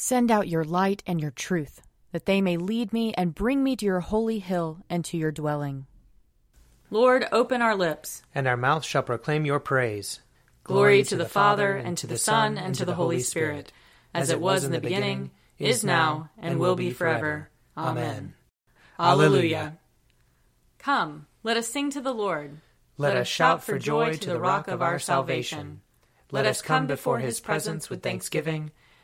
Send out your light and your truth, that they may lead me and bring me to your holy hill and to your dwelling. Lord, open our lips, and our mouth shall proclaim your praise. Glory to the Father, and to the Son, and to the Holy Spirit, as it was in the beginning, is now, and will be forever. Amen. Alleluia. Come, let us sing to the Lord. Let us shout for joy to the rock of our salvation. Let us come before his presence with thanksgiving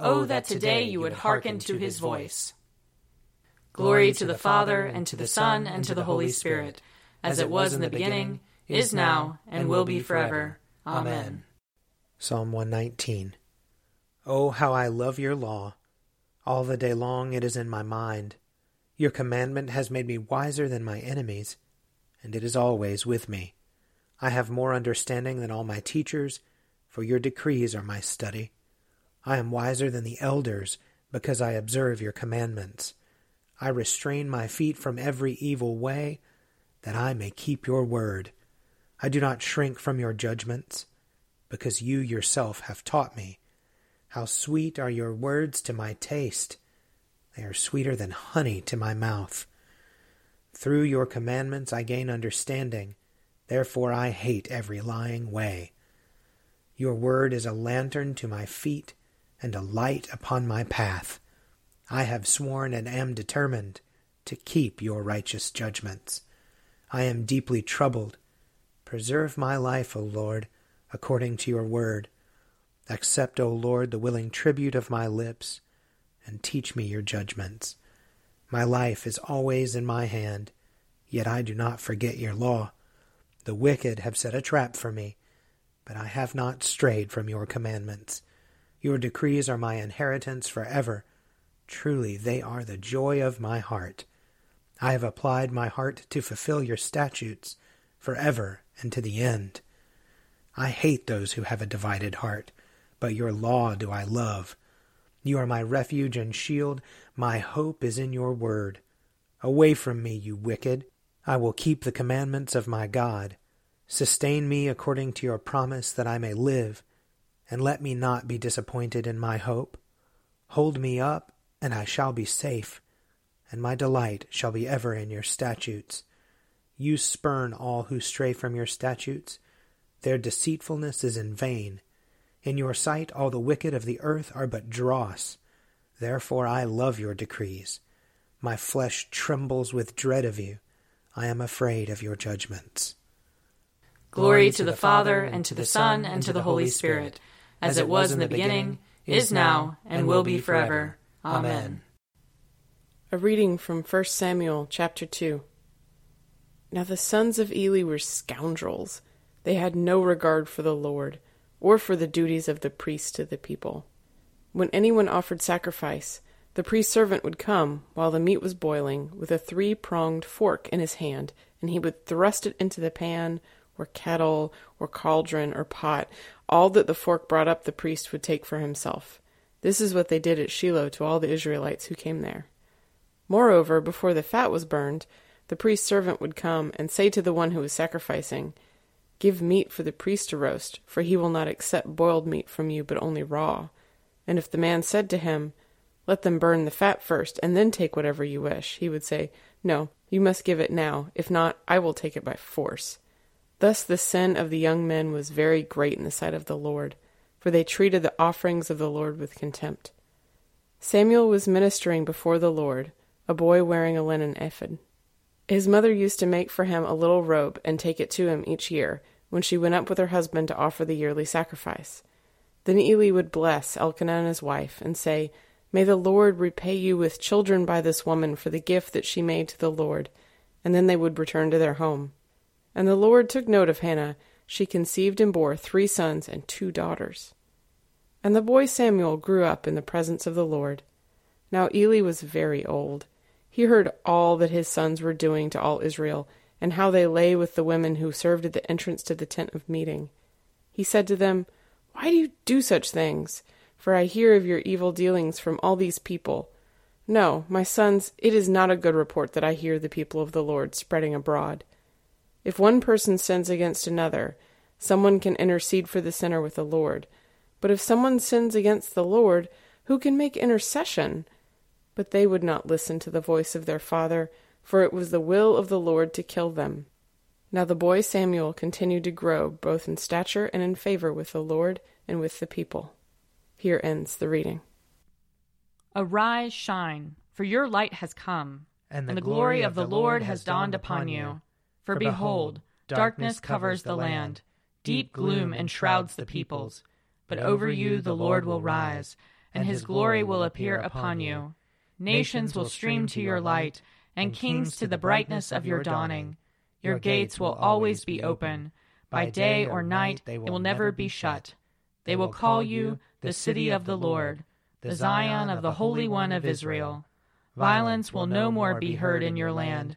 Oh, oh, that today you would hearken to his voice. Glory to the Father, and to the Son, and to the Holy Spirit, as it was in the beginning, is now, and will be forever. Amen. Psalm 119 Oh, how I love your law! All the day long it is in my mind. Your commandment has made me wiser than my enemies, and it is always with me. I have more understanding than all my teachers, for your decrees are my study. I am wiser than the elders, because I observe your commandments. I restrain my feet from every evil way, that I may keep your word. I do not shrink from your judgments, because you yourself have taught me. How sweet are your words to my taste! They are sweeter than honey to my mouth. Through your commandments I gain understanding, therefore I hate every lying way. Your word is a lantern to my feet and a light upon my path. I have sworn and am determined to keep your righteous judgments. I am deeply troubled. Preserve my life, O Lord, according to your word. Accept, O Lord, the willing tribute of my lips, and teach me your judgments. My life is always in my hand, yet I do not forget your law. The wicked have set a trap for me, but I have not strayed from your commandments. Your decrees are my inheritance forever. Truly, they are the joy of my heart. I have applied my heart to fulfill your statutes forever and to the end. I hate those who have a divided heart, but your law do I love. You are my refuge and shield. My hope is in your word. Away from me, you wicked. I will keep the commandments of my God. Sustain me according to your promise that I may live and let me not be disappointed in my hope. Hold me up, and I shall be safe, and my delight shall be ever in your statutes. You spurn all who stray from your statutes. Their deceitfulness is in vain. In your sight all the wicked of the earth are but dross. Therefore I love your decrees. My flesh trembles with dread of you. I am afraid of your judgments. Glory to the Father, and to the Son, and to the Holy Spirit as it was in the beginning, is now, and will be forever. Amen. A reading from 1 Samuel chapter 2. Now the sons of Eli were scoundrels. They had no regard for the Lord, or for the duties of the priest to the people. When anyone offered sacrifice, the priest's servant would come, while the meat was boiling, with a three pronged fork in his hand, and he would thrust it into the pan, or kettle, or cauldron, or pot, all that the fork brought up the priest would take for himself. This is what they did at Shiloh to all the Israelites who came there. Moreover, before the fat was burned, the priest's servant would come and say to the one who was sacrificing, Give meat for the priest to roast, for he will not accept boiled meat from you, but only raw. And if the man said to him, Let them burn the fat first, and then take whatever you wish, he would say, No, you must give it now. If not, I will take it by force. Thus the sin of the young men was very great in the sight of the Lord, for they treated the offerings of the Lord with contempt. Samuel was ministering before the Lord, a boy wearing a linen ephod. His mother used to make for him a little robe and take it to him each year, when she went up with her husband to offer the yearly sacrifice. Then Eli would bless Elkanah and his wife, and say, May the Lord repay you with children by this woman for the gift that she made to the Lord. And then they would return to their home. And the Lord took note of Hannah. She conceived and bore three sons and two daughters. And the boy Samuel grew up in the presence of the Lord. Now Eli was very old. He heard all that his sons were doing to all Israel, and how they lay with the women who served at the entrance to the tent of meeting. He said to them, Why do you do such things? For I hear of your evil dealings from all these people. No, my sons, it is not a good report that I hear the people of the Lord spreading abroad. If one person sins against another, someone can intercede for the sinner with the Lord. But if someone sins against the Lord, who can make intercession? But they would not listen to the voice of their father, for it was the will of the Lord to kill them. Now the boy Samuel continued to grow both in stature and in favor with the Lord and with the people. Here ends the reading. Arise, shine, for your light has come, and the, and the glory of the Lord has dawned upon you. For behold, darkness covers the land, deep gloom enshrouds the peoples. But over you the Lord will rise, and his glory will appear upon you. Nations will stream to your light, and kings to the brightness of your dawning. Your gates will always be open. By day or night they will never be shut. They will call you the city of the Lord, the Zion of the Holy One of Israel. Violence will no more be heard in your land,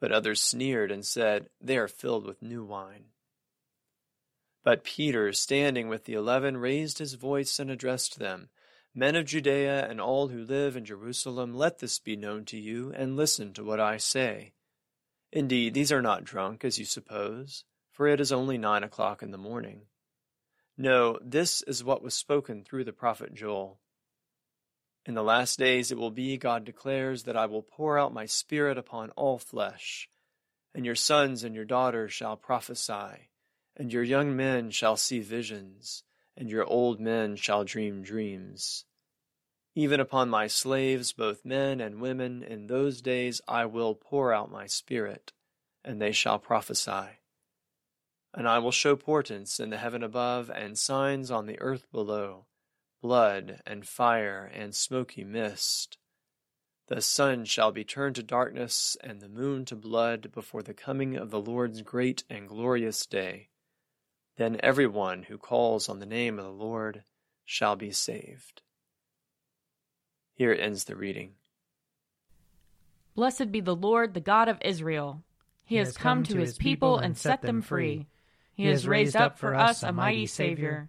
But others sneered and said, They are filled with new wine. But Peter, standing with the eleven, raised his voice and addressed them. Men of Judea and all who live in Jerusalem, let this be known to you, and listen to what I say. Indeed, these are not drunk, as you suppose, for it is only nine o'clock in the morning. No, this is what was spoken through the prophet Joel. In the last days it will be, God declares, that I will pour out my Spirit upon all flesh, and your sons and your daughters shall prophesy, and your young men shall see visions and your old men shall dream dreams. Even upon my slaves, both men and women, in those days I will pour out my Spirit, and they shall prophesy. And I will show portents in the heaven above, and signs on the earth below blood, and fire, and smoky mist. The sun shall be turned to darkness, and the moon to blood, before the coming of the Lord's great and glorious day. Then everyone who calls on the name of the Lord shall be saved. Here ends the reading. Blessed be the Lord, the God of Israel. He, he has come, come to his people and set them free. He has raised up for us a mighty Savior,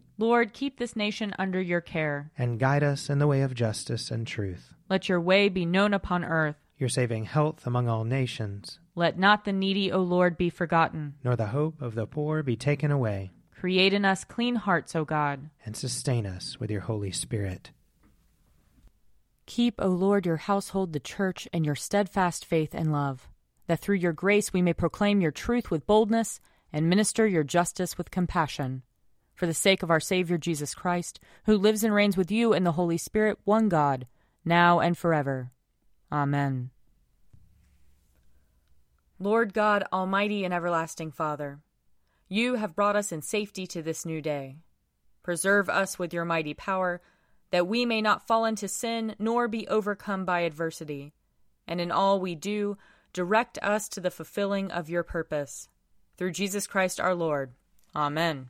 Lord, keep this nation under your care. And guide us in the way of justice and truth. Let your way be known upon earth. Your saving health among all nations. Let not the needy, O Lord, be forgotten. Nor the hope of the poor be taken away. Create in us clean hearts, O God. And sustain us with your Holy Spirit. Keep, O Lord, your household, the church, and your steadfast faith and love, that through your grace we may proclaim your truth with boldness and minister your justice with compassion. For the sake of our Savior Jesus Christ, who lives and reigns with you in the Holy Spirit, one God, now and forever. Amen. Lord God, Almighty and everlasting Father, you have brought us in safety to this new day. Preserve us with your mighty power that we may not fall into sin nor be overcome by adversity. And in all we do, direct us to the fulfilling of your purpose. Through Jesus Christ our Lord. Amen.